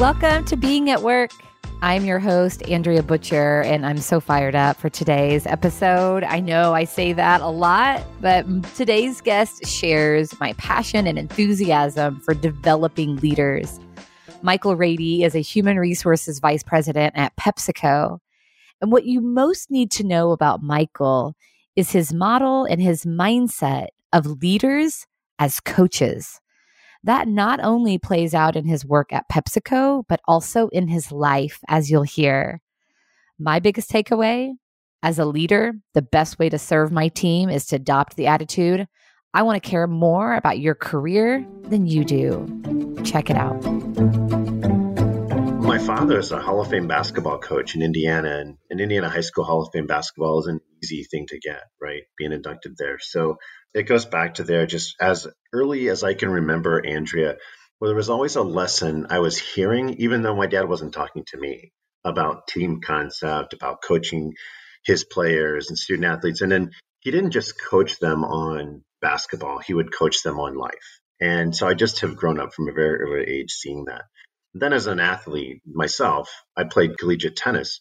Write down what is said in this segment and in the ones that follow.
Welcome to Being at Work. I'm your host, Andrea Butcher, and I'm so fired up for today's episode. I know I say that a lot, but today's guest shares my passion and enthusiasm for developing leaders. Michael Rady is a human resources vice president at PepsiCo. And what you most need to know about Michael is his model and his mindset of leaders as coaches that not only plays out in his work at PepsiCo, but also in his life, as you'll hear. My biggest takeaway as a leader, the best way to serve my team is to adopt the attitude I want to care more about your career than you do. Check it out. My father is a Hall of Fame basketball coach in Indiana, and, and Indiana High School Hall of Fame basketball is an easy thing to get, right? Being inducted there. So it goes back to there just as early as I can remember, Andrea, where there was always a lesson I was hearing, even though my dad wasn't talking to me about team concept, about coaching his players and student athletes. And then he didn't just coach them on basketball, he would coach them on life. And so I just have grown up from a very early age seeing that. Then, as an athlete myself, I played collegiate tennis.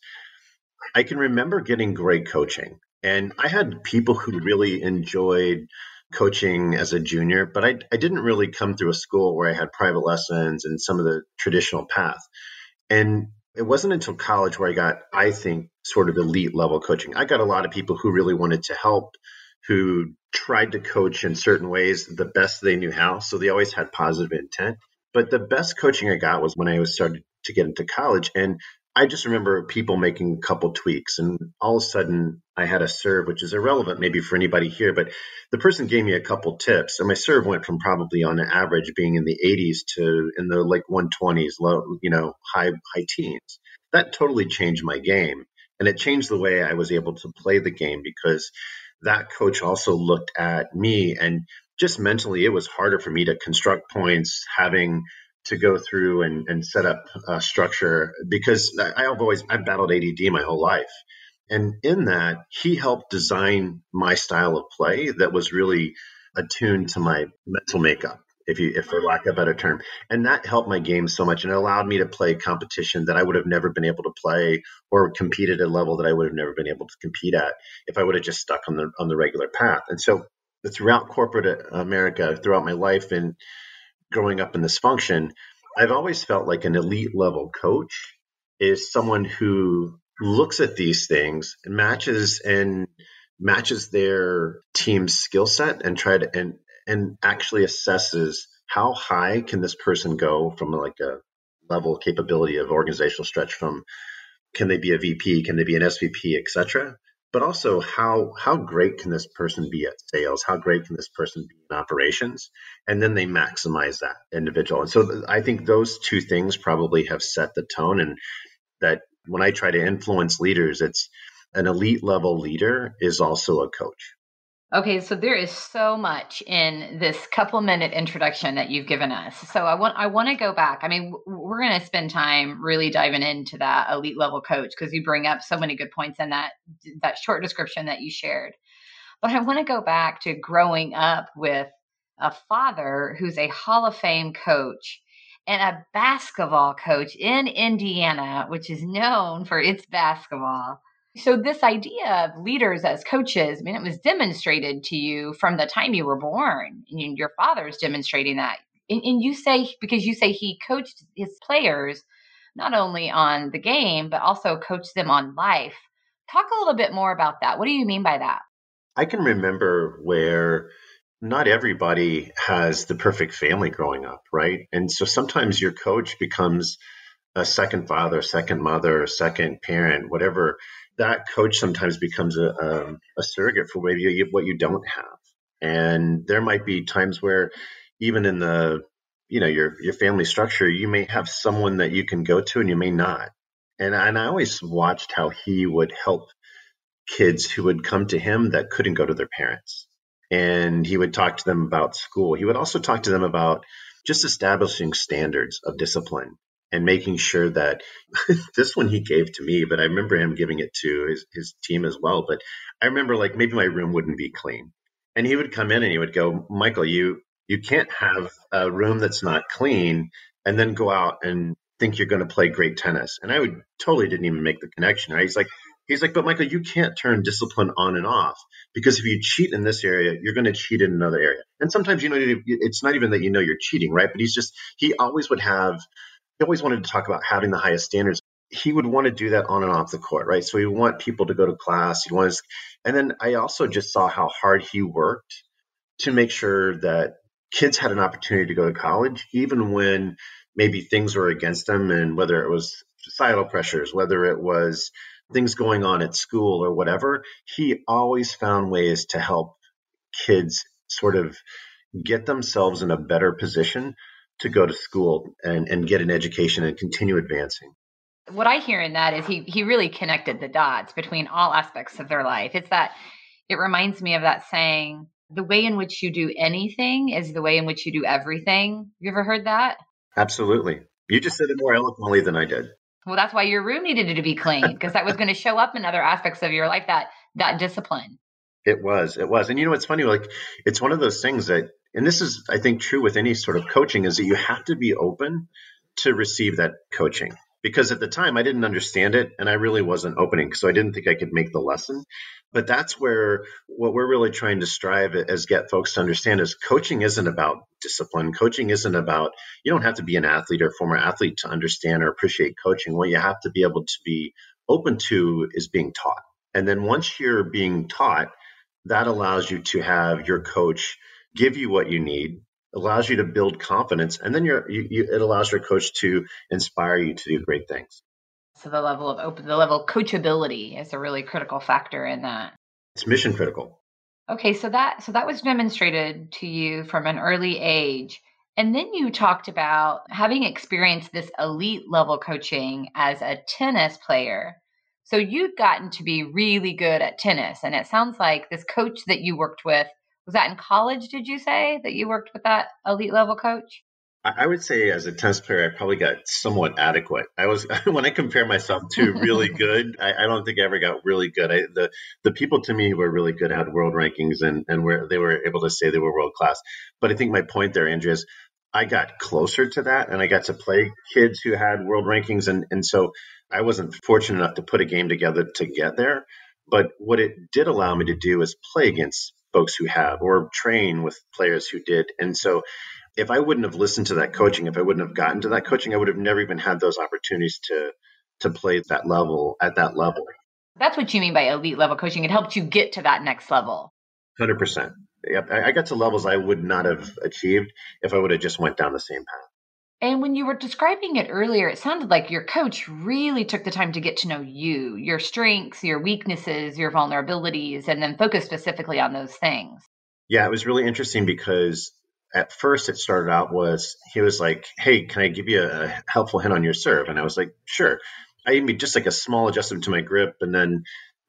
I can remember getting great coaching. And I had people who really enjoyed coaching as a junior, but I, I didn't really come through a school where I had private lessons and some of the traditional path. And it wasn't until college where I got, I think, sort of elite level coaching. I got a lot of people who really wanted to help, who tried to coach in certain ways the best they knew how. So they always had positive intent. But the best coaching I got was when I was started to get into college. And I just remember people making a couple tweaks, and all of a sudden I had a serve, which is irrelevant maybe for anybody here, but the person gave me a couple tips, and my serve went from probably on average being in the 80s to in the like 120s, low, you know, high high teens. That totally changed my game, and it changed the way I was able to play the game because that coach also looked at me and just mentally it was harder for me to construct points having to go through and, and set up a structure because I've always I've battled ADD my whole life. And in that, he helped design my style of play that was really attuned to my mental makeup, if you if for lack of a better term. And that helped my game so much and it allowed me to play competition that I would have never been able to play or compete at a level that I would have never been able to compete at if I would have just stuck on the on the regular path. And so throughout corporate uh, America, throughout my life and growing up in this function, I've always felt like an elite level coach is someone who looks at these things and matches and matches their team's skill set and try to and and actually assesses how high can this person go from like a level capability of organizational stretch from can they be a VP, can they be an SVP, etc but also how how great can this person be at sales? How great can this person be in operations? And then they maximize that individual. And so i think those two things probably have set the tone and that when i try to influence leaders it's an elite level leader is also a coach Okay, so there is so much in this couple minute introduction that you've given us. So I want I want to go back. I mean, we're going to spend time really diving into that elite level coach because you bring up so many good points in that that short description that you shared. But I want to go back to growing up with a father who's a Hall of Fame coach and a basketball coach in Indiana, which is known for its basketball. So, this idea of leaders as coaches, I mean, it was demonstrated to you from the time you were born. And your father's demonstrating that. And, and you say, because you say he coached his players not only on the game, but also coached them on life. Talk a little bit more about that. What do you mean by that? I can remember where not everybody has the perfect family growing up, right? And so sometimes your coach becomes a second father, second mother, second parent, whatever that coach sometimes becomes a, a, a surrogate for maybe what you don't have. And there might be times where even in the you know your your family structure, you may have someone that you can go to and you may not. And and I always watched how he would help kids who would come to him that couldn't go to their parents. And he would talk to them about school. He would also talk to them about just establishing standards of discipline and making sure that this one he gave to me, but I remember him giving it to his, his team as well. But I remember like maybe my room wouldn't be clean. And he would come in and he would go, Michael, you you can't have a room that's not clean and then go out and think you're going to play great tennis. And I would totally didn't even make the connection. Right? He's like, he's like, but Michael, you can't turn discipline on and off because if you cheat in this area, you're going to cheat in another area. And sometimes you know it's not even that you know you're cheating, right? But he's just he always would have he always wanted to talk about having the highest standards. He would want to do that on and off the court, right? So he want people to go to class. He wants, and then I also just saw how hard he worked to make sure that kids had an opportunity to go to college, even when maybe things were against them, and whether it was societal pressures, whether it was things going on at school or whatever, he always found ways to help kids sort of get themselves in a better position to go to school and, and get an education and continue advancing. What I hear in that is he he really connected the dots between all aspects of their life. It's that it reminds me of that saying, the way in which you do anything is the way in which you do everything. You ever heard that? Absolutely. You just said it more eloquently than I did. Well, that's why your room needed to be clean because that was going to show up in other aspects of your life that that discipline. It was. It was. And you know what's funny like it's one of those things that and this is I think true with any sort of coaching is that you have to be open to receive that coaching. Because at the time I didn't understand it and I really wasn't opening so I didn't think I could make the lesson. But that's where what we're really trying to strive as get folks to understand is coaching isn't about discipline. Coaching isn't about you don't have to be an athlete or former athlete to understand or appreciate coaching. What you have to be able to be open to is being taught. And then once you're being taught that allows you to have your coach give you what you need allows you to build confidence and then you're, you, you, it allows your coach to inspire you to do great things. So the level of open the level of coachability is a really critical factor in that. It's mission critical. Okay so that so that was demonstrated to you from an early age and then you talked about having experienced this elite level coaching as a tennis player. So you'd gotten to be really good at tennis and it sounds like this coach that you worked with was that in college did you say that you worked with that elite level coach I would say as a tennis player, I probably got somewhat adequate. I was when I compare myself to really good, I, I, don't think I ever got really good. I, the the people to me were really good had world rankings and and where they were able to say they were world class. But I think my point there, Andrea, is I got closer to that, and I got to play kids who had world rankings, and and so I wasn't fortunate enough to put a game together to get there. But what it did allow me to do is play against folks who have or train with players who did. And so if I wouldn't have listened to that coaching, if I wouldn't have gotten to that coaching, I would have never even had those opportunities to to play at that level at that level. That's what you mean by elite level coaching. It helped you get to that next level. Hundred percent. Yep, I got to levels I would not have achieved if I would have just went down the same path. And when you were describing it earlier, it sounded like your coach really took the time to get to know you, your strengths, your weaknesses, your vulnerabilities, and then focus specifically on those things. Yeah, it was really interesting because at first it started out was he was like, "Hey, can I give you a helpful hint on your serve?" And I was like, "Sure." I made just like a small adjustment to my grip, and then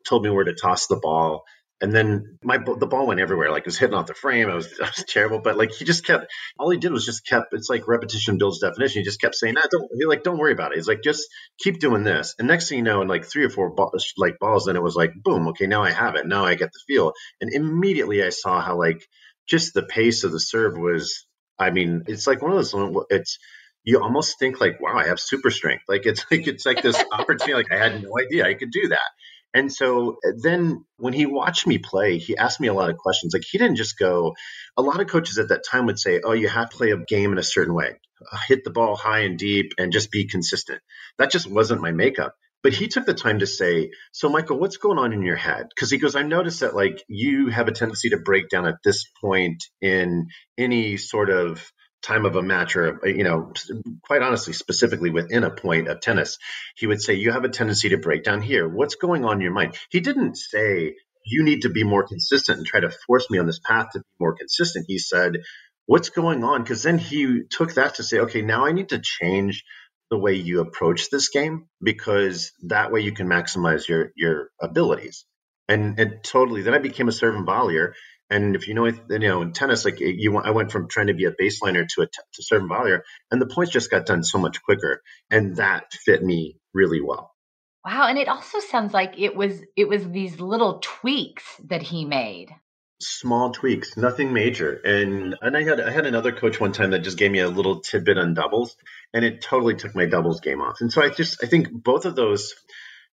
told me where to toss the ball. And then my the ball went everywhere, like it was hitting off the frame. I was, I was terrible, but like he just kept. All he did was just kept. It's like repetition builds definition. He just kept saying, "Nah, don't." He like, "Don't worry about it." He's like, "Just keep doing this." And next thing you know, in like three or four balls, like balls, then it was like, "Boom! Okay, now I have it. Now I get the feel." And immediately I saw how like just the pace of the serve was I mean, it's like one of those it's you almost think like, wow, I have super strength. Like it's like it's like this opportunity. Like I had no idea I could do that. And so uh, then when he watched me play, he asked me a lot of questions. Like he didn't just go, a lot of coaches at that time would say, oh, you have to play a game in a certain way, uh, hit the ball high and deep and just be consistent. That just wasn't my makeup. But he took the time to say, So, Michael, what's going on in your head? Because he goes, I noticed that like you have a tendency to break down at this point in any sort of time of a match or you know quite honestly specifically within a point of tennis he would say you have a tendency to break down here what's going on in your mind he didn't say you need to be more consistent and try to force me on this path to be more consistent he said what's going on because then he took that to say okay now i need to change the way you approach this game because that way you can maximize your your abilities. And and totally. Then I became a serve and volleyer. And if you know, you know, in tennis, like you, I went from trying to be a baseliner to a to serve and volleyer, and the points just got done so much quicker, and that fit me really well. Wow, and it also sounds like it was it was these little tweaks that he made. small tweaks, nothing major. And and I had I had another coach one time that just gave me a little tidbit on doubles, and it totally took my doubles game off. And so I just I think both of those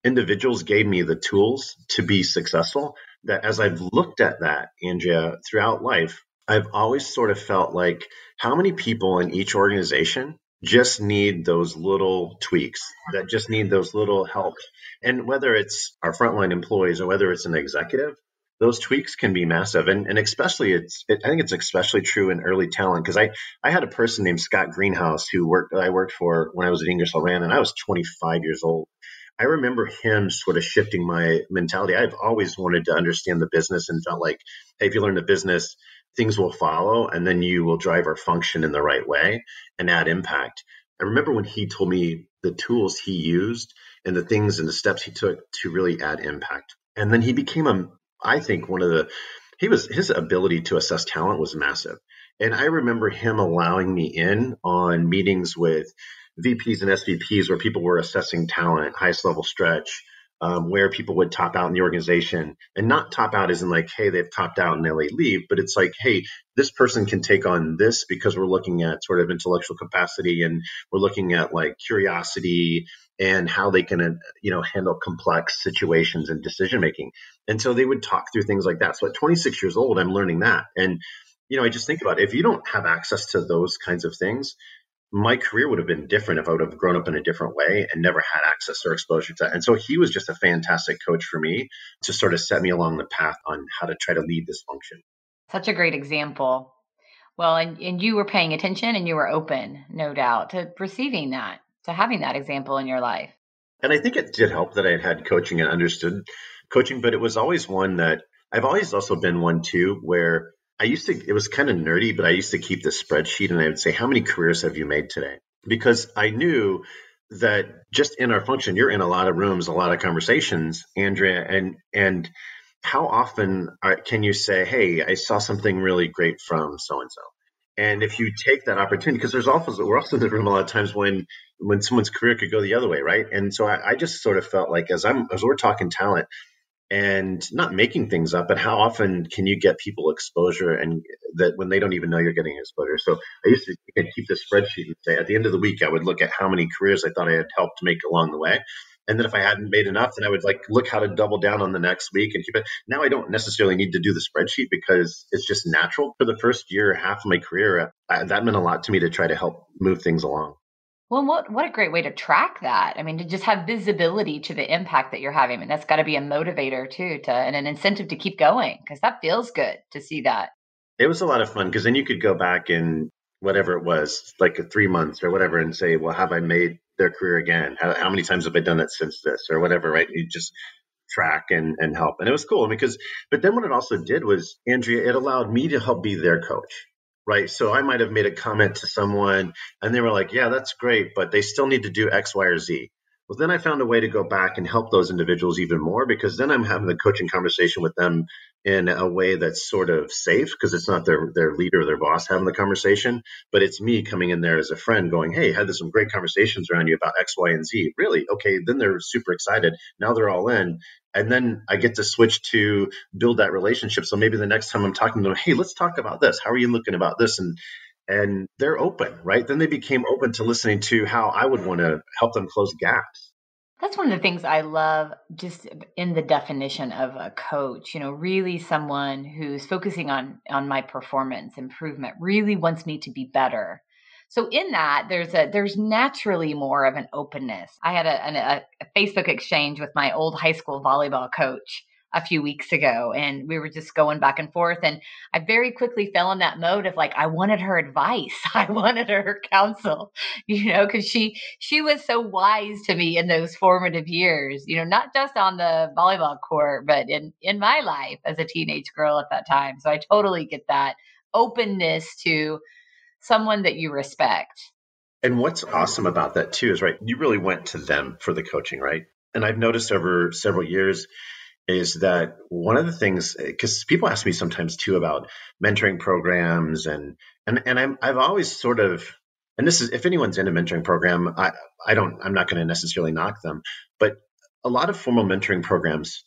individuals gave me the tools to be successful. That as I've looked at that, Andrea, throughout life, I've always sort of felt like how many people in each organization just need those little tweaks that just need those little help. And whether it's our frontline employees or whether it's an executive, those tweaks can be massive. And, and especially it's, it, I think it's especially true in early talent. Cause I, I had a person named Scott Greenhouse who worked, I worked for when I was at Ingersoll Rand and I was 25 years old. I remember him sort of shifting my mentality. I've always wanted to understand the business and felt like, hey, if you learn the business, things will follow and then you will drive our function in the right way and add impact. I remember when he told me the tools he used and the things and the steps he took to really add impact. And then he became a, I think one of the, he was, his ability to assess talent was massive. And I remember him allowing me in on meetings with VPs and SVPs where people were assessing talent, highest level stretch, um, where people would top out in the organization and not top out isn't like, hey, they've topped out and they leave, but it's like, hey, this person can take on this because we're looking at sort of intellectual capacity and we're looking at like curiosity and how they can, uh, you know, handle complex situations and decision making. And so they would talk through things like that. So at 26 years old, I'm learning that. And, you know, I just think about it. if you don't have access to those kinds of things, my career would have been different if I would have grown up in a different way and never had access or exposure to that. And so he was just a fantastic coach for me to sort of set me along the path on how to try to lead this function. Such a great example. Well, and, and you were paying attention and you were open, no doubt, to receiving that, to having that example in your life. And I think it did help that I had had coaching and understood coaching, but it was always one that I've always also been one too, where I used to, it was kind of nerdy, but I used to keep the spreadsheet and I would say, how many careers have you made today? Because I knew that just in our function, you're in a lot of rooms, a lot of conversations, Andrea, and, and how often are, can you say, Hey, I saw something really great from so and so. And if you take that opportunity, because there's also we're also in the room a lot of times when when someone's career could go the other way, right? And so I, I just sort of felt like as I'm as we're talking talent, and not making things up, but how often can you get people exposure and that when they don't even know you're getting exposure? So I used to keep this spreadsheet and say at the end of the week, I would look at how many careers I thought I had helped make along the way. And then if I hadn't made enough, then I would like look how to double down on the next week and keep it. Now I don't necessarily need to do the spreadsheet because it's just natural. For the first year, half of my career, I, that meant a lot to me to try to help move things along. Well, what what a great way to track that. I mean, to just have visibility to the impact that you're having, and that's got to be a motivator too, to and an incentive to keep going because that feels good to see that. It was a lot of fun because then you could go back and whatever it was, like three months or whatever, and say, well, have I made their career again? How, how many times have I done that since this or whatever? Right? You just track and and help, and it was cool because. But then what it also did was, Andrea, it allowed me to help be their coach right? So I might have made a comment to someone and they were like, yeah, that's great, but they still need to do X, Y, or Z. Well, then I found a way to go back and help those individuals even more because then I'm having the coaching conversation with them in a way that's sort of safe because it's not their their leader or their boss having the conversation, but it's me coming in there as a friend going, "Hey, had some great conversations around you about X, Y, and Z." Really? Okay, then they're super excited. Now they're all in, and then I get to switch to build that relationship. So maybe the next time I'm talking to them, "Hey, let's talk about this. How are you looking about this?" and and they're open, right? Then they became open to listening to how I would want to help them close gaps. That's one of the things I love just in the definition of a coach, you know, really someone who's focusing on on my performance improvement, really wants me to be better. So in that there's a there's naturally more of an openness. I had a, a, a Facebook exchange with my old high school volleyball coach a few weeks ago and we were just going back and forth and i very quickly fell in that mode of like i wanted her advice i wanted her counsel you know because she she was so wise to me in those formative years you know not just on the volleyball court but in in my life as a teenage girl at that time so i totally get that openness to someone that you respect. And what's awesome about that too is right you really went to them for the coaching right? And i've noticed over several years is that one of the things because people ask me sometimes too about mentoring programs and and and I'm I've always sort of and this is if anyone's in a mentoring program I I don't I'm not going to necessarily knock them but a lot of formal mentoring programs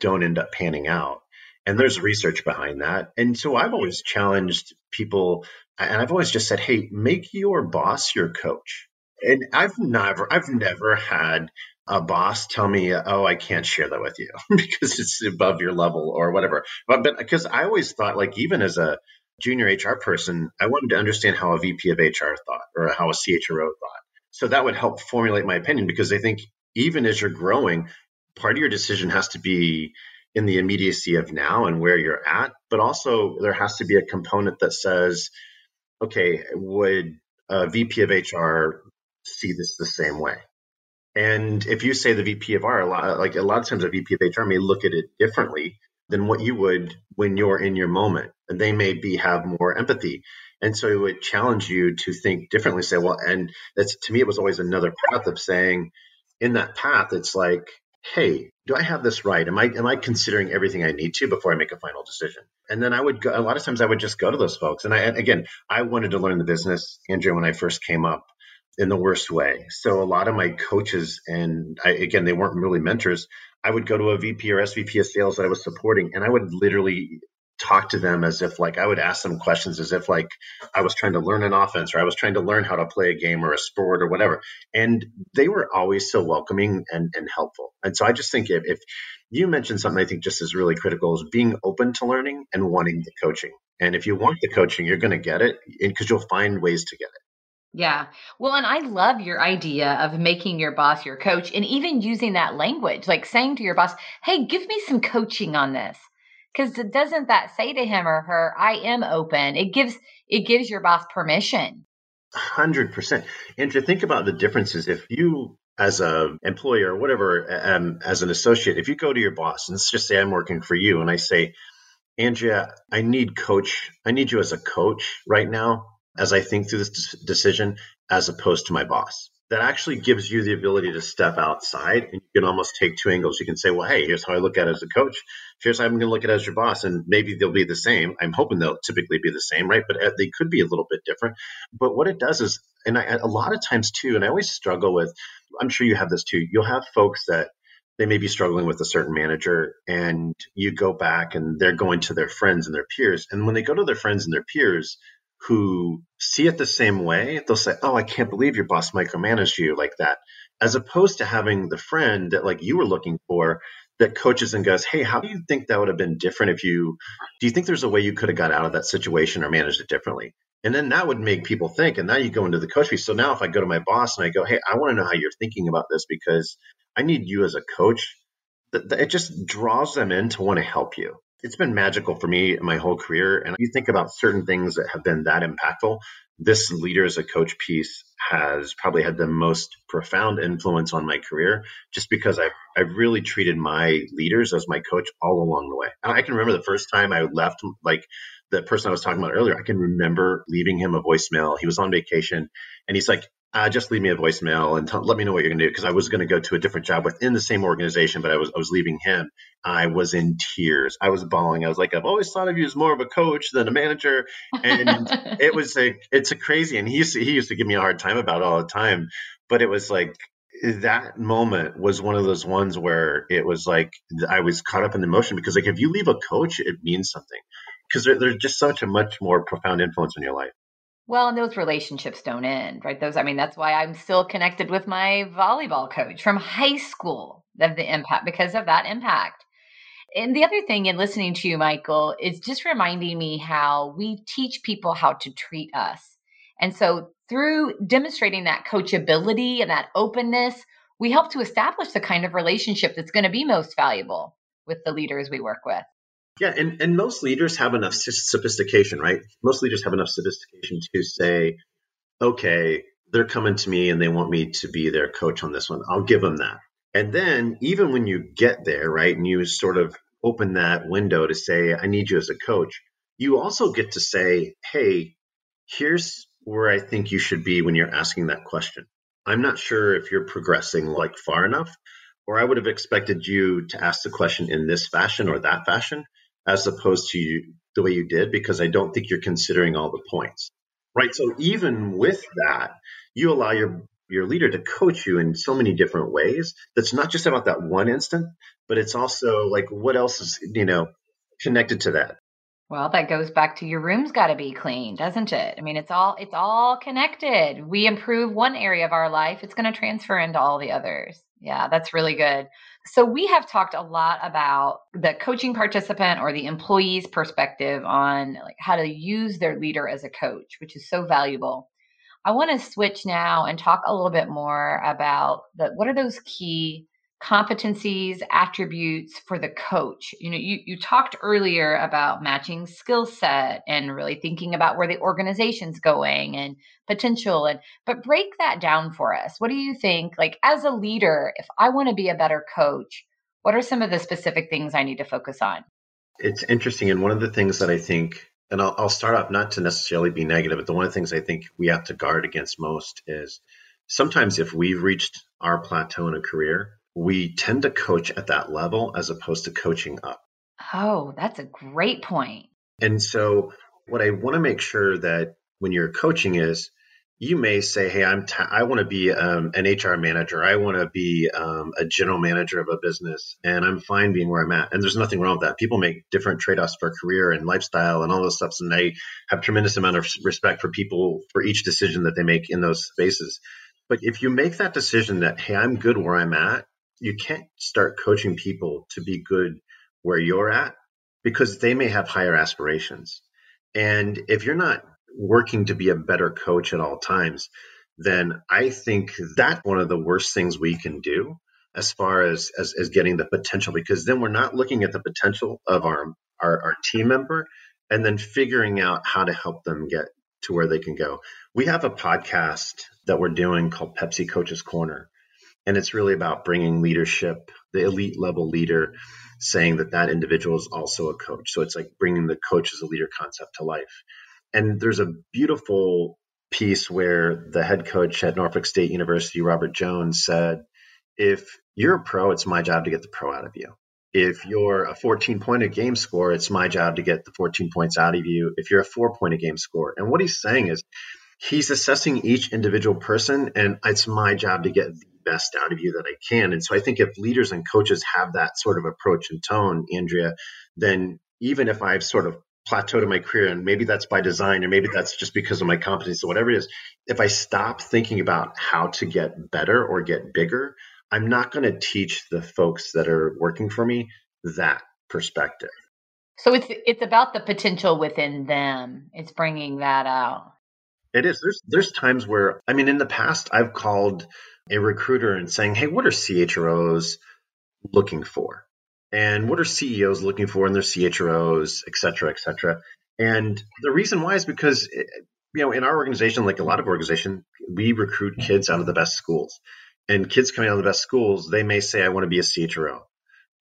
don't end up panning out. And there's research behind that. And so I've always challenged people and I've always just said, hey, make your boss your coach. And I've never, I've never had a boss tell me, oh, I can't share that with you because it's above your level or whatever. But because I always thought, like, even as a junior HR person, I wanted to understand how a VP of HR thought or how a CHRO thought. So that would help formulate my opinion because I think even as you're growing, part of your decision has to be in the immediacy of now and where you're at, but also there has to be a component that says, okay, would a VP of HR see this the same way? And if you say the VP of R, a lot, like a lot of times a VP of HR may look at it differently than what you would when you're in your moment. And they may be have more empathy. And so it would challenge you to think differently, say, well, and that's to me, it was always another path of saying, in that path, it's like, hey, do I have this right? Am I am I considering everything I need to before I make a final decision? And then I would go a lot of times I would just go to those folks. And I again, I wanted to learn the business, Andrea, when I first came up in the worst way. So a lot of my coaches and I, again, they weren't really mentors. I would go to a VP or SVP of sales that I was supporting and I would literally talk to them as if like I would ask them questions as if like I was trying to learn an offense or I was trying to learn how to play a game or a sport or whatever. And they were always so welcoming and, and helpful. And so I just think if, if you mentioned something I think just is really critical is being open to learning and wanting the coaching. And if you want the coaching, you're going to get it because you'll find ways to get it. Yeah. Well, and I love your idea of making your boss your coach and even using that language, like saying to your boss, hey, give me some coaching on this because doesn't that say to him or her i am open. It gives it gives your boss permission. 100% and to think about the differences if you as a employer or whatever um, as an associate if you go to your boss and let's just say i'm working for you and i say andrea i need coach i need you as a coach right now as i think through this decision as opposed to my boss that actually gives you the ability to step outside and you can almost take two angles. You can say, well, hey, here's how I look at it as a coach. Here's how I'm going to look at it as your boss. And maybe they'll be the same. I'm hoping they'll typically be the same, right? But uh, they could be a little bit different. But what it does is, and I, a lot of times too, and I always struggle with, I'm sure you have this too, you'll have folks that they may be struggling with a certain manager and you go back and they're going to their friends and their peers. And when they go to their friends and their peers, who see it the same way, they'll say, Oh, I can't believe your boss micromanaged you like that. As opposed to having the friend that like you were looking for that coaches and goes, Hey, how do you think that would have been different if you do you think there's a way you could have got out of that situation or managed it differently? And then that would make people think. And now you go into the coach piece. So now if I go to my boss and I go, Hey, I want to know how you're thinking about this because I need you as a coach, it just draws them in to want to help you it's been magical for me in my whole career. And if you think about certain things that have been that impactful. This leader as a coach piece has probably had the most profound influence on my career just because I've, I've really treated my leaders as my coach all along the way. I can remember the first time I left, like the person I was talking about earlier, I can remember leaving him a voicemail. He was on vacation and he's like, uh, just leave me a voicemail and t- let me know what you're going to do because I was going to go to a different job within the same organization, but I was I was leaving him. I was in tears. I was bawling. I was like, I've always thought of you as more of a coach than a manager, and it was a it's a crazy. And he used to, he used to give me a hard time about it all the time, but it was like that moment was one of those ones where it was like I was caught up in the emotion because like if you leave a coach, it means something because they're just such a much more profound influence in your life. Well, and those relationships don't end, right? Those, I mean, that's why I'm still connected with my volleyball coach from high school of the impact because of that impact. And the other thing in listening to you, Michael, is just reminding me how we teach people how to treat us. And so through demonstrating that coachability and that openness, we help to establish the kind of relationship that's going to be most valuable with the leaders we work with. Yeah, and, and most leaders have enough sophistication, right? Most leaders have enough sophistication to say, okay, they're coming to me and they want me to be their coach on this one. I'll give them that. And then even when you get there, right, and you sort of open that window to say, I need you as a coach, you also get to say, hey, here's where I think you should be when you're asking that question. I'm not sure if you're progressing like far enough, or I would have expected you to ask the question in this fashion or that fashion as opposed to you, the way you did because I don't think you're considering all the points. Right. So even with that, you allow your your leader to coach you in so many different ways. That's not just about that one instant, but it's also like what else is, you know, connected to that. Well, that goes back to your room's got to be clean, doesn't it? I mean, it's all it's all connected. We improve one area of our life, it's going to transfer into all the others. Yeah, that's really good. So we have talked a lot about the coaching participant or the employee's perspective on like how to use their leader as a coach, which is so valuable. I want to switch now and talk a little bit more about the what are those key competencies, attributes for the coach. You know, you, you talked earlier about matching skill set and really thinking about where the organization's going and potential and but break that down for us. What do you think like as a leader, if I want to be a better coach, what are some of the specific things I need to focus on? It's interesting and one of the things that I think and I'll, I'll start off not to necessarily be negative, but the one of the things I think we have to guard against most is sometimes if we've reached our plateau in a career, we tend to coach at that level as opposed to coaching up. Oh, that's a great point. And so, what I want to make sure that when you're coaching is you may say, "Hey, I'm t- I want to be um, an HR manager. I want to be um, a general manager of a business, and I'm fine being where I'm at." And there's nothing wrong with that. People make different trade-offs for career and lifestyle and all those stuff, and I have tremendous amount of respect for people for each decision that they make in those spaces. But if you make that decision that, "Hey, I'm good where I'm at," you can't start coaching people to be good where you're at because they may have higher aspirations. And if you're not working to be a better coach at all times, then I think that's one of the worst things we can do as far as, as, as getting the potential, because then we're not looking at the potential of our, our, our team member and then figuring out how to help them get to where they can go. We have a podcast that we're doing called Pepsi Coaches Corner. And it's really about bringing leadership, the elite level leader, saying that that individual is also a coach. So it's like bringing the coach as a leader concept to life. And there's a beautiful piece where the head coach at Norfolk State University, Robert Jones, said, If you're a pro, it's my job to get the pro out of you. If you're a 14 point a game score, it's my job to get the 14 points out of you. If you're a four point a game score. And what he's saying is, he's assessing each individual person, and it's my job to get best out of you that I can. And so I think if leaders and coaches have that sort of approach and tone, Andrea, then even if I've sort of plateaued in my career, and maybe that's by design, or maybe that's just because of my competence, or whatever it is, if I stop thinking about how to get better or get bigger, I'm not going to teach the folks that are working for me that perspective. So it's it's about the potential within them. It's bringing that out. It is. There's there's times where I mean, in the past, I've called a recruiter and saying, "Hey, what are CHROs looking for?" and what are CEOs looking for in their CHROs, et cetera, et cetera. And the reason why is because, eh, you know, in our organization, like a lot of organizations, we recruit kids out of the best schools. And kids coming out of the best schools, they may say, I want to be a CHRO.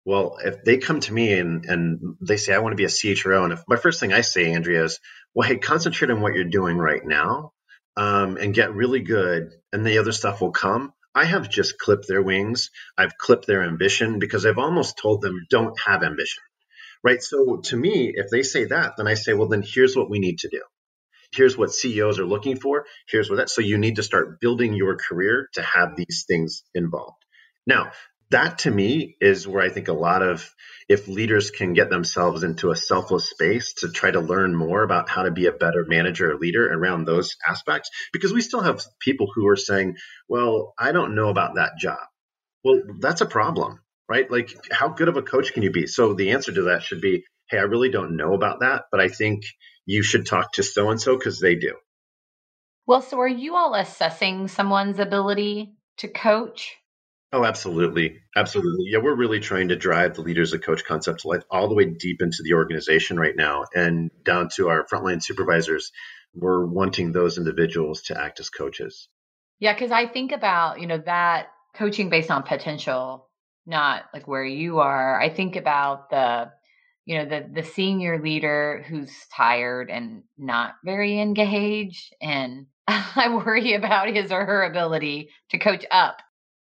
Well, if they come to me and, and they say, I want to be a CHRO, and if my first thing I say, Andrea, is, well, hey, concentrate on what you're doing right now um, and get really good, and the other stuff will come. I have just clipped their wings. I've clipped their ambition because I've almost told them don't have ambition. Right. So to me, if they say that, then I say, well, then here's what we need to do. Here's what CEOs are looking for. Here's what that. So you need to start building your career to have these things involved. Now, that to me is where I think a lot of if leaders can get themselves into a selfless space to try to learn more about how to be a better manager or leader around those aspects, because we still have people who are saying, well, I don't know about that job. Well, that's a problem, right? Like, how good of a coach can you be? So the answer to that should be, hey, I really don't know about that, but I think you should talk to so and so because they do. Well, so are you all assessing someone's ability to coach? Oh, absolutely. Absolutely. Yeah, we're really trying to drive the leaders of coach concept life all the way deep into the organization right now and down to our frontline supervisors. We're wanting those individuals to act as coaches. Yeah, because I think about, you know, that coaching based on potential, not like where you are. I think about the, you know, the the senior leader who's tired and not very engaged. And I worry about his or her ability to coach up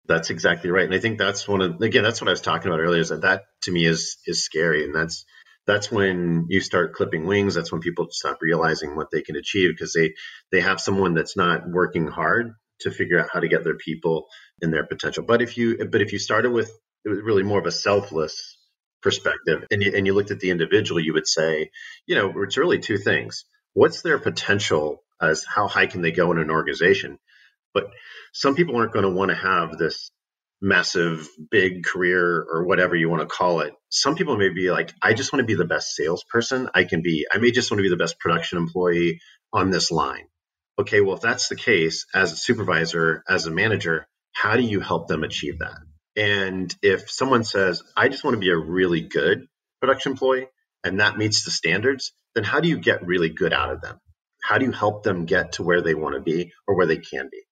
that's exactly right. And I think that's one of again, that's what I was talking about earlier, is that that to me is is scary. And that's that's when you start clipping wings. That's when people stop realizing what they can achieve because they they have someone that's not working hard to figure out how to get their people and their potential. But if you but if you started with it was really more of a selfless perspective and you, and you looked at the individual, you would say, you know, it's really two things. What's their potential as how high can they go in an organization? But some people aren't going to want to have this massive, big career or whatever you want to call it. Some people may be like, I just want to be the best salesperson I can be. I may just want to be the best production employee on this line. Okay, well, if that's the case, as a supervisor, as a manager, how do you help them achieve that? And if someone says, I just want to be a really good production employee and that meets the standards, then how do you get really good out of them? How do you help them get to where they want to be or where they can be?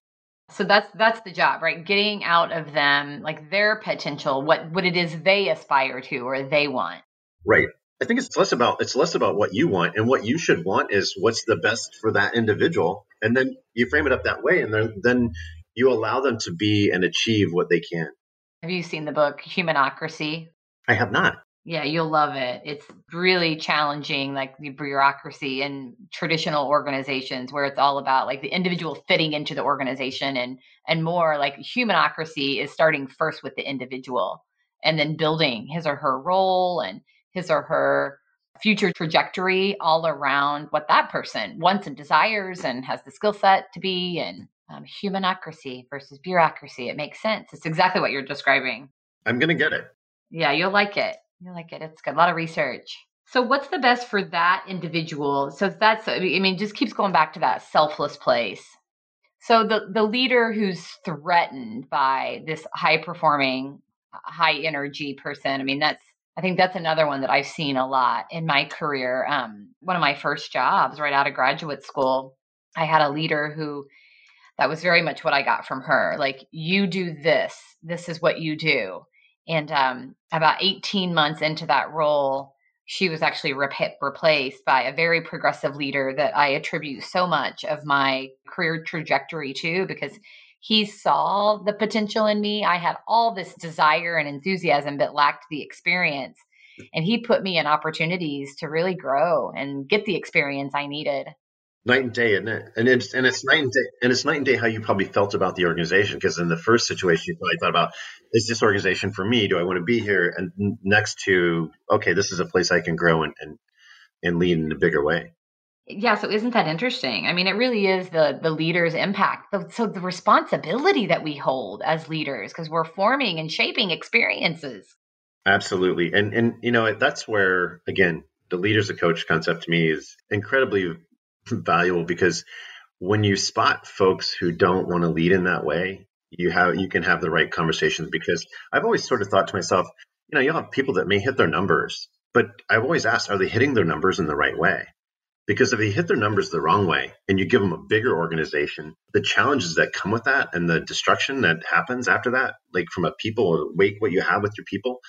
So that's that's the job, right? Getting out of them like their potential, what what it is they aspire to or they want. Right. I think it's less about it's less about what you want and what you should want is what's the best for that individual, and then you frame it up that way, and then then you allow them to be and achieve what they can. Have you seen the book Humanocracy? I have not. Yeah, you'll love it. It's really challenging, like the bureaucracy and traditional organizations where it's all about like the individual fitting into the organization and and more like humanocracy is starting first with the individual and then building his or her role and his or her future trajectory all around what that person wants and desires and has the skill set to be and um, humanocracy versus bureaucracy. It makes sense. It's exactly what you're describing. I'm going to get it. Yeah, you'll like it. You'll like it. It's good. A lot of research. So, what's the best for that individual? So, that's, I mean, just keeps going back to that selfless place. So, the, the leader who's threatened by this high performing, high energy person, I mean, that's, I think that's another one that I've seen a lot in my career. Um, one of my first jobs right out of graduate school, I had a leader who that was very much what I got from her. Like, you do this, this is what you do. And um, about 18 months into that role, she was actually rep- replaced by a very progressive leader that I attribute so much of my career trajectory to because he saw the potential in me. I had all this desire and enthusiasm, but lacked the experience. And he put me in opportunities to really grow and get the experience I needed night and day, isn't it? And it's and it's night and day, and it's night and day how you probably felt about the organization. Because in the first situation, you probably thought about, is this organization for me? Do I want to be here? And next to, okay, this is a place I can grow and and, and lead in a bigger way. Yeah, so isn't that interesting? I mean, it really is the the leader's impact. So the responsibility that we hold as leaders because we're forming and shaping experiences. Absolutely, and and you know that's where again the leaders a coach concept to me is incredibly valuable because when you spot folks who don't want to lead in that way, you have you can have the right conversations because I've always sort of thought to myself, you know, you'll have people that may hit their numbers, but I've always asked, are they hitting their numbers in the right way? Because if they hit their numbers the wrong way and you give them a bigger organization, the challenges that come with that and the destruction that happens after that, like from a people weight what you have with your people,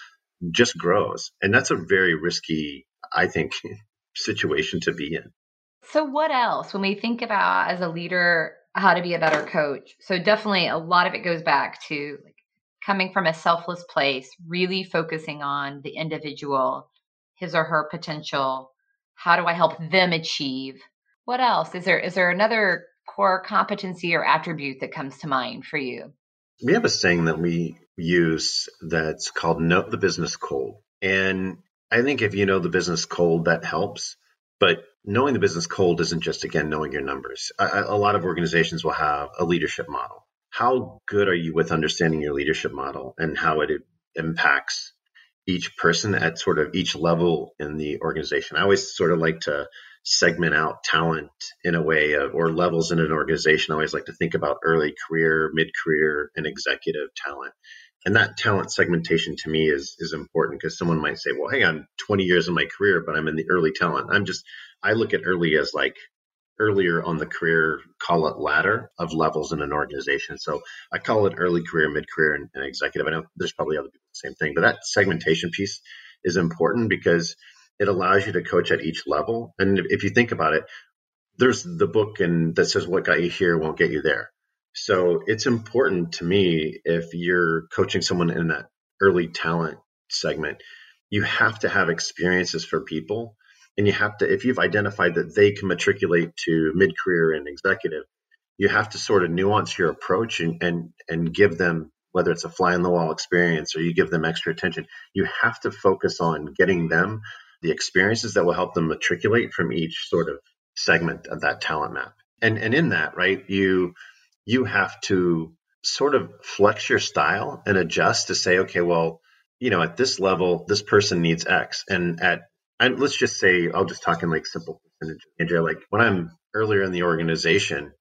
just grows. And that's a very risky, I think, situation to be in. So, what else when we think about as a leader how to be a better coach? So, definitely a lot of it goes back to like coming from a selfless place, really focusing on the individual, his or her potential. How do I help them achieve? What else? Is there is there another core competency or attribute that comes to mind for you? We have a saying that we use that's called know the business cold. And I think if you know the business cold, that helps. But knowing the business cold isn't just again knowing your numbers. A, a, lot of organizations will have a leadership model. How good are you with understanding your leadership model and how it impacts each person at sort of each level in the organization? I always sort of like to segment out talent in a way of, or levels in an organization. I always like to think about early career, mid career, and executive talent and that talent segmentation to me is is important because someone might say well hey i'm 20 years in my career but i'm in the early talent i'm just i look at early as like earlier on the career call it ladder of levels in an organization. So i call it early career mid career and, and executive. I know there's probably other people the same thing but that segmentation piece is important because it allows you to coach at each level. And if you think about it there's the book and that says what got you here won't get you there. So it's important to me if you're coaching someone in that early talent segment, you have to have experiences for people. And you have to, if you've identified that they can matriculate to mid career and executive, you have to sort of nuance your approach and, and, and give them whether it's a fly on the wall experience or you give them extra attention. You have to focus on getting them the experiences that will help them matriculate from each sort of segment of that talent map. And and in that, right, you you have to sort of flex your style and adjust to say, okay, well, you know, at this level, this person needs X. And at let's just say I'll just talk in like simple percentage. Andrea, like when I'm earlier in the organization,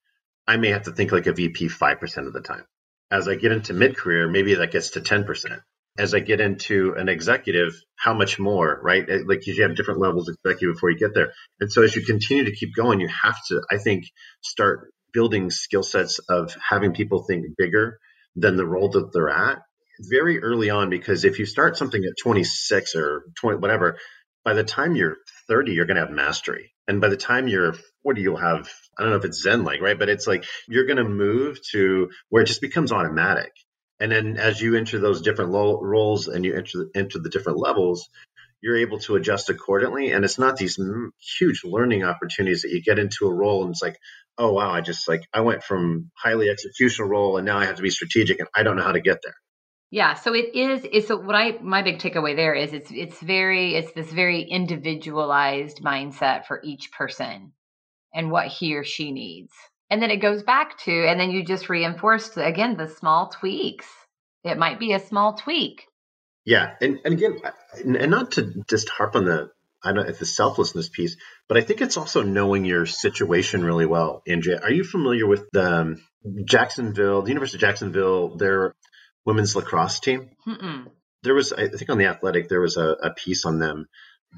I may have to think like a VP 5% of the time. As I get into mid career, maybe that gets to 10%. As I get into an executive, how much more, right? Eh, like you have different levels of executive before you get there. And so as you continue to keep going, you have to, I think, start building skill sets of having people think bigger than the role that they're at very early on because if you start something at 26 or 20 whatever by the time you're 30 you're going to have mastery. And by the time you're 40 you'll have i don't know if it's zen like right? But it's like you're going to move to where it just becomes automatic. And then as you enter those different lo- roles and you enter enter the different levels you're able to adjust accordingly. And it's not these huge learning opportunities that you get into a role and it's like oh wow i just like i went from highly executional role and now i have to be strategic and i don't know how to get there yeah, so it is. It's so what I my big takeaway there is it's it's very it's this very individualized mindset for each person and what he or she needs, and then it goes back to and then you just reinforce again the small tweaks. It might be a small tweak. Yeah, and and again, and not to just harp on the I don't if the selflessness piece, but I think it's also knowing your situation really well. Andrea, are you familiar with the um, Jacksonville, the University of Jacksonville? Their women's lacrosse team. Mm-mm. There was, I think, on the Athletic, there was a, a piece on them,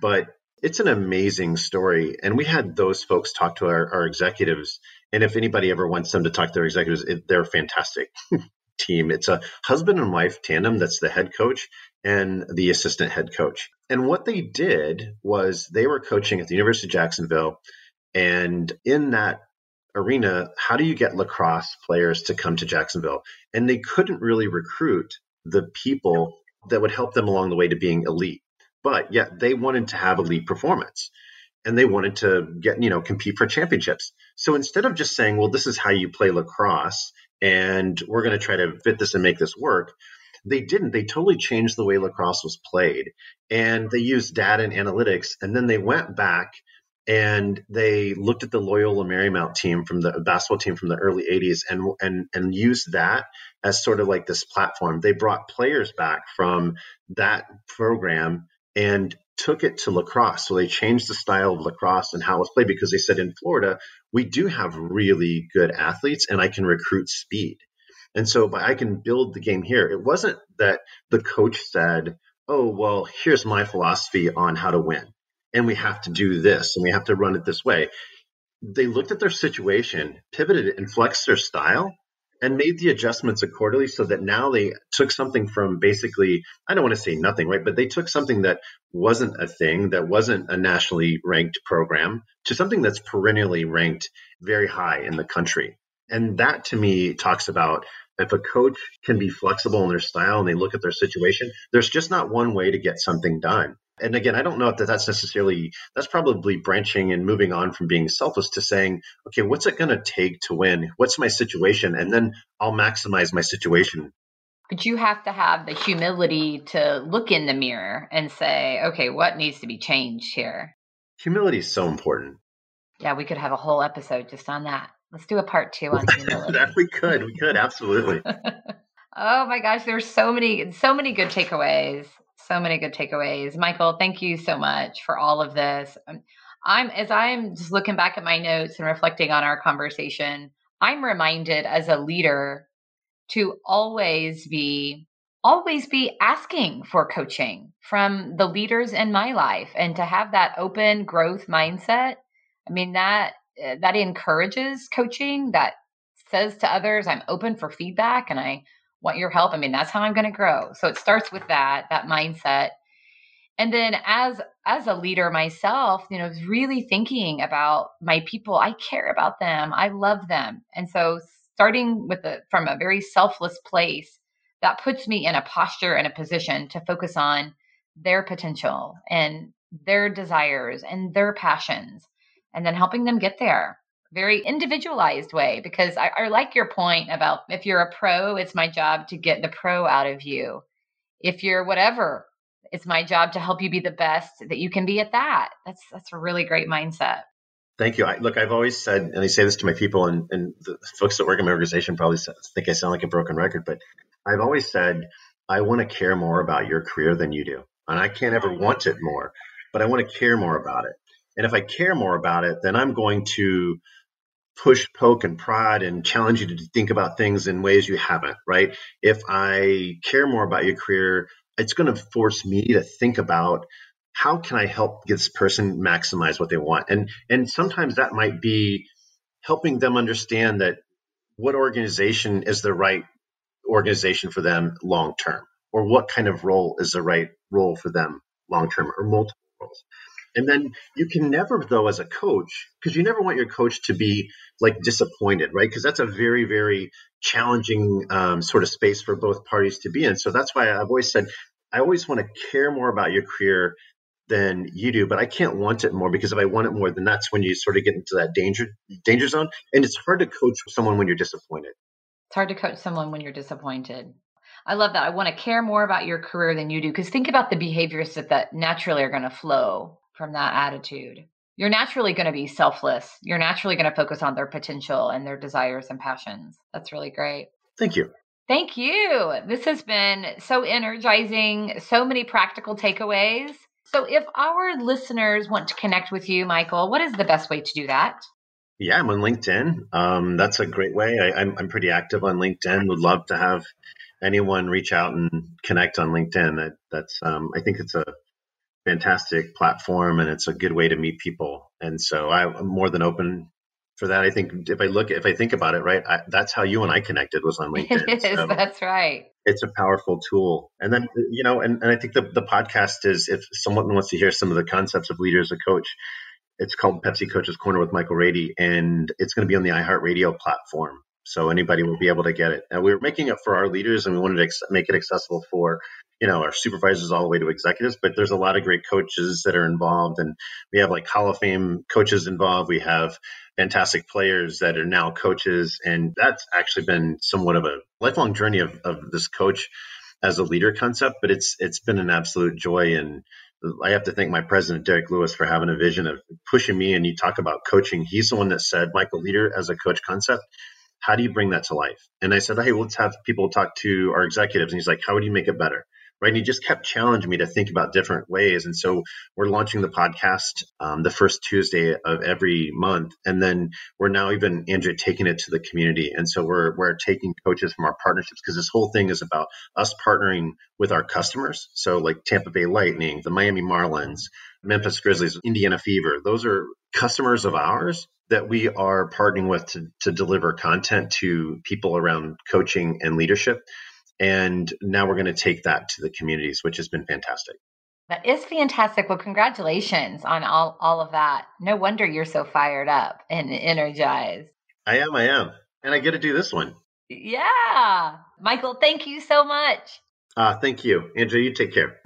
but it's an amazing story. And we had those folks talk to our, our executives. And if anybody ever wants them to talk to their executives, it, they're a fantastic team. It's a husband and wife tandem that's the head coach and the assistant head coach. And what they did was they were coaching at the University of Jacksonville. And in that arena, how do you get lacrosse players to come to Jacksonville? And they couldn't really recruit the people that would help them along the way to being elite. But yet they wanted to have elite performance and they wanted to get, you know, compete for championships. So instead of just saying, well, this is how you play lacrosse and we're going to try to fit this and make this work, they didn't. They totally changed the way lacrosse was played and they used data and analytics. And then they went back and they looked at the Loyola Marymount team from the basketball team from the early 80s and and and used that as sort of like this platform. They brought players back from that program and took it to lacrosse. So they changed the style of lacrosse and how it was played because they said in Florida, we do have really good athletes and I can recruit speed. And so I can build the game here. It wasn't that the coach said, "Oh, well, here's my philosophy on how to win." And we have to do this and we have to run it this way. They looked at their situation, pivoted and flexed their style and made the adjustments accordingly so that now they took something from basically, I don't want to say nothing, right? But they took something that wasn't a thing, that wasn't a nationally ranked program, to something that's perennially ranked very high in the country. And that to me talks about if a coach can be flexible in their style and they look at their situation, there's just not one way to get something done. And again, I don't know if that's necessarily, that's probably branching and moving on from being selfless to saying, okay, what's it going to take to win? What's my situation? And then I'll maximize my situation. But you have to have the humility to look in the mirror and say, okay, what needs to be changed here? Humility is so important. Yeah, we could have a whole episode just on that. Let's do a part two on humility. that we could, we could, absolutely. oh my gosh, there's so many, so many good takeaways so many good takeaways. Michael, thank you so much for all of this. Um, I'm as I'm just looking back at my notes and reflecting on our conversation, I'm reminded as a leader to always be always be asking for coaching from the leaders in my life and to have that open growth mindset. I mean that eh, that encourages coaching that says to others I'm open for feedback and I want your help. I mean, that's how I'm going to grow. So it starts with that, that mindset. And then as as a leader myself, you know, really thinking about my people. I care about them. I love them. And so starting with a from a very selfless place, that puts me in a posture and a position to focus on their potential and their desires and their passions and then helping them get there very individualized way because I, I like your point about if you're a pro, it's my job to get the pro out of you. If you're whatever, it's my job to help you be the best that you can be at that. That's that's a really great mindset. Thank you. I, look, I've always said, and I say this to my people, and, and the folks that work in my organization probably think I sound like a broken record, but I've always said I want to care more about your career than you do, and I can't ever want it more, but I want to care more about it. And if I care more about it, then I'm going to push, poke, and prod and challenge you to think about things in ways you haven't, right? If I care more about your career, it's going to force me to think about how can I help this person maximize what they want? And and sometimes that might be helping them understand that what organization is the right organization for them long term, or what kind of role is the right role for them long term, or multiple roles. And then you can never, though, as a coach, because you never want your coach to be like disappointed, right? Because that's a very, very challenging um, sort of space for both parties to be in. So that's why I've always said I always want to care more about your career than you do, but I can't want it more because if I want it more, then that's when you sort of get into that danger danger zone. And it's hard to coach someone when you're disappointed. It's hard to coach someone when you're disappointed. I love that. I want to care more about your career than you do because think about the behaviors that, that naturally are going to flow from that attitude. You're naturally going to be selfless. You're naturally going to focus on their potential and their desires and passions. That's really great. Thank you. Thank you. This has been so energizing, so many practical takeaways. So, if our listeners want to connect with you, Michael, what is the best way to do that? Yeah, I'm on LinkedIn. Um, that's a great way. I, am I'm, I'm pretty active on LinkedIn. Would love to have anyone reach out and connect on LinkedIn. That, that's um, I think it's a fantastic platform and it's a good way to meet people. And so I, I'm more than open for that. I think if I look, if I think about it, right, I, that's how you and I connected was on LinkedIn. It is. So that's right. It's a powerful tool. And then, you know, and, and I think the, the podcast is if someone wants to hear some of the concepts of leader as a coach, it's called Pepsi Coach's Corner with Michael Rady, and it's going to be on the iHeartRadio platform. So anybody will be able to get it. And we were making it for our leaders, and we wanted to ex- make it accessible for you know our supervisors all the way to executives. But there's a lot of great coaches that are involved, and we have like Hall of Fame coaches involved. We have fantastic players that are now coaches. And that's actually been somewhat of a lifelong journey of, of this coach as a leader concept, but it's it's been an absolute joy and I have to thank my president Derek Lewis for having a vision of pushing me and you talk about coaching. He's the one that said, Michael, leader as a coach concept. How do you bring that to life? And I said, Hey, let's have people talk to our executives. And he's like, How would you make it better? right? And he just kept challenging me to think about different ways. And so we're launching the podcast um, the first Tuesday of every month, and then we're now even Andrea taking it to the community. And so we're we're taking coaches from our partnerships because this whole thing is about us partnering with our customers. So like Tampa Bay Lightning, the Miami Marlins, Memphis Grizzlies, Indiana Fever, those are customers of ours that we are partnering with to, to deliver content to people around coaching and leadership. And now we're going to take that to the communities, which has been fantastic. That is fantastic. Well, congratulations on all, all of that. No wonder you're so fired up and energized. I am, I am. And I get to do this one. Yeah. Michael, thank you so much. Uh, thank you. Andrea, you take care.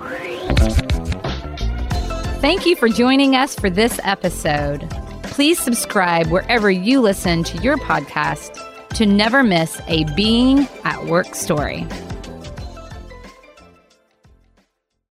Thank you for joining us for this episode. Please subscribe wherever you listen to your podcast to never miss a Being at Work story.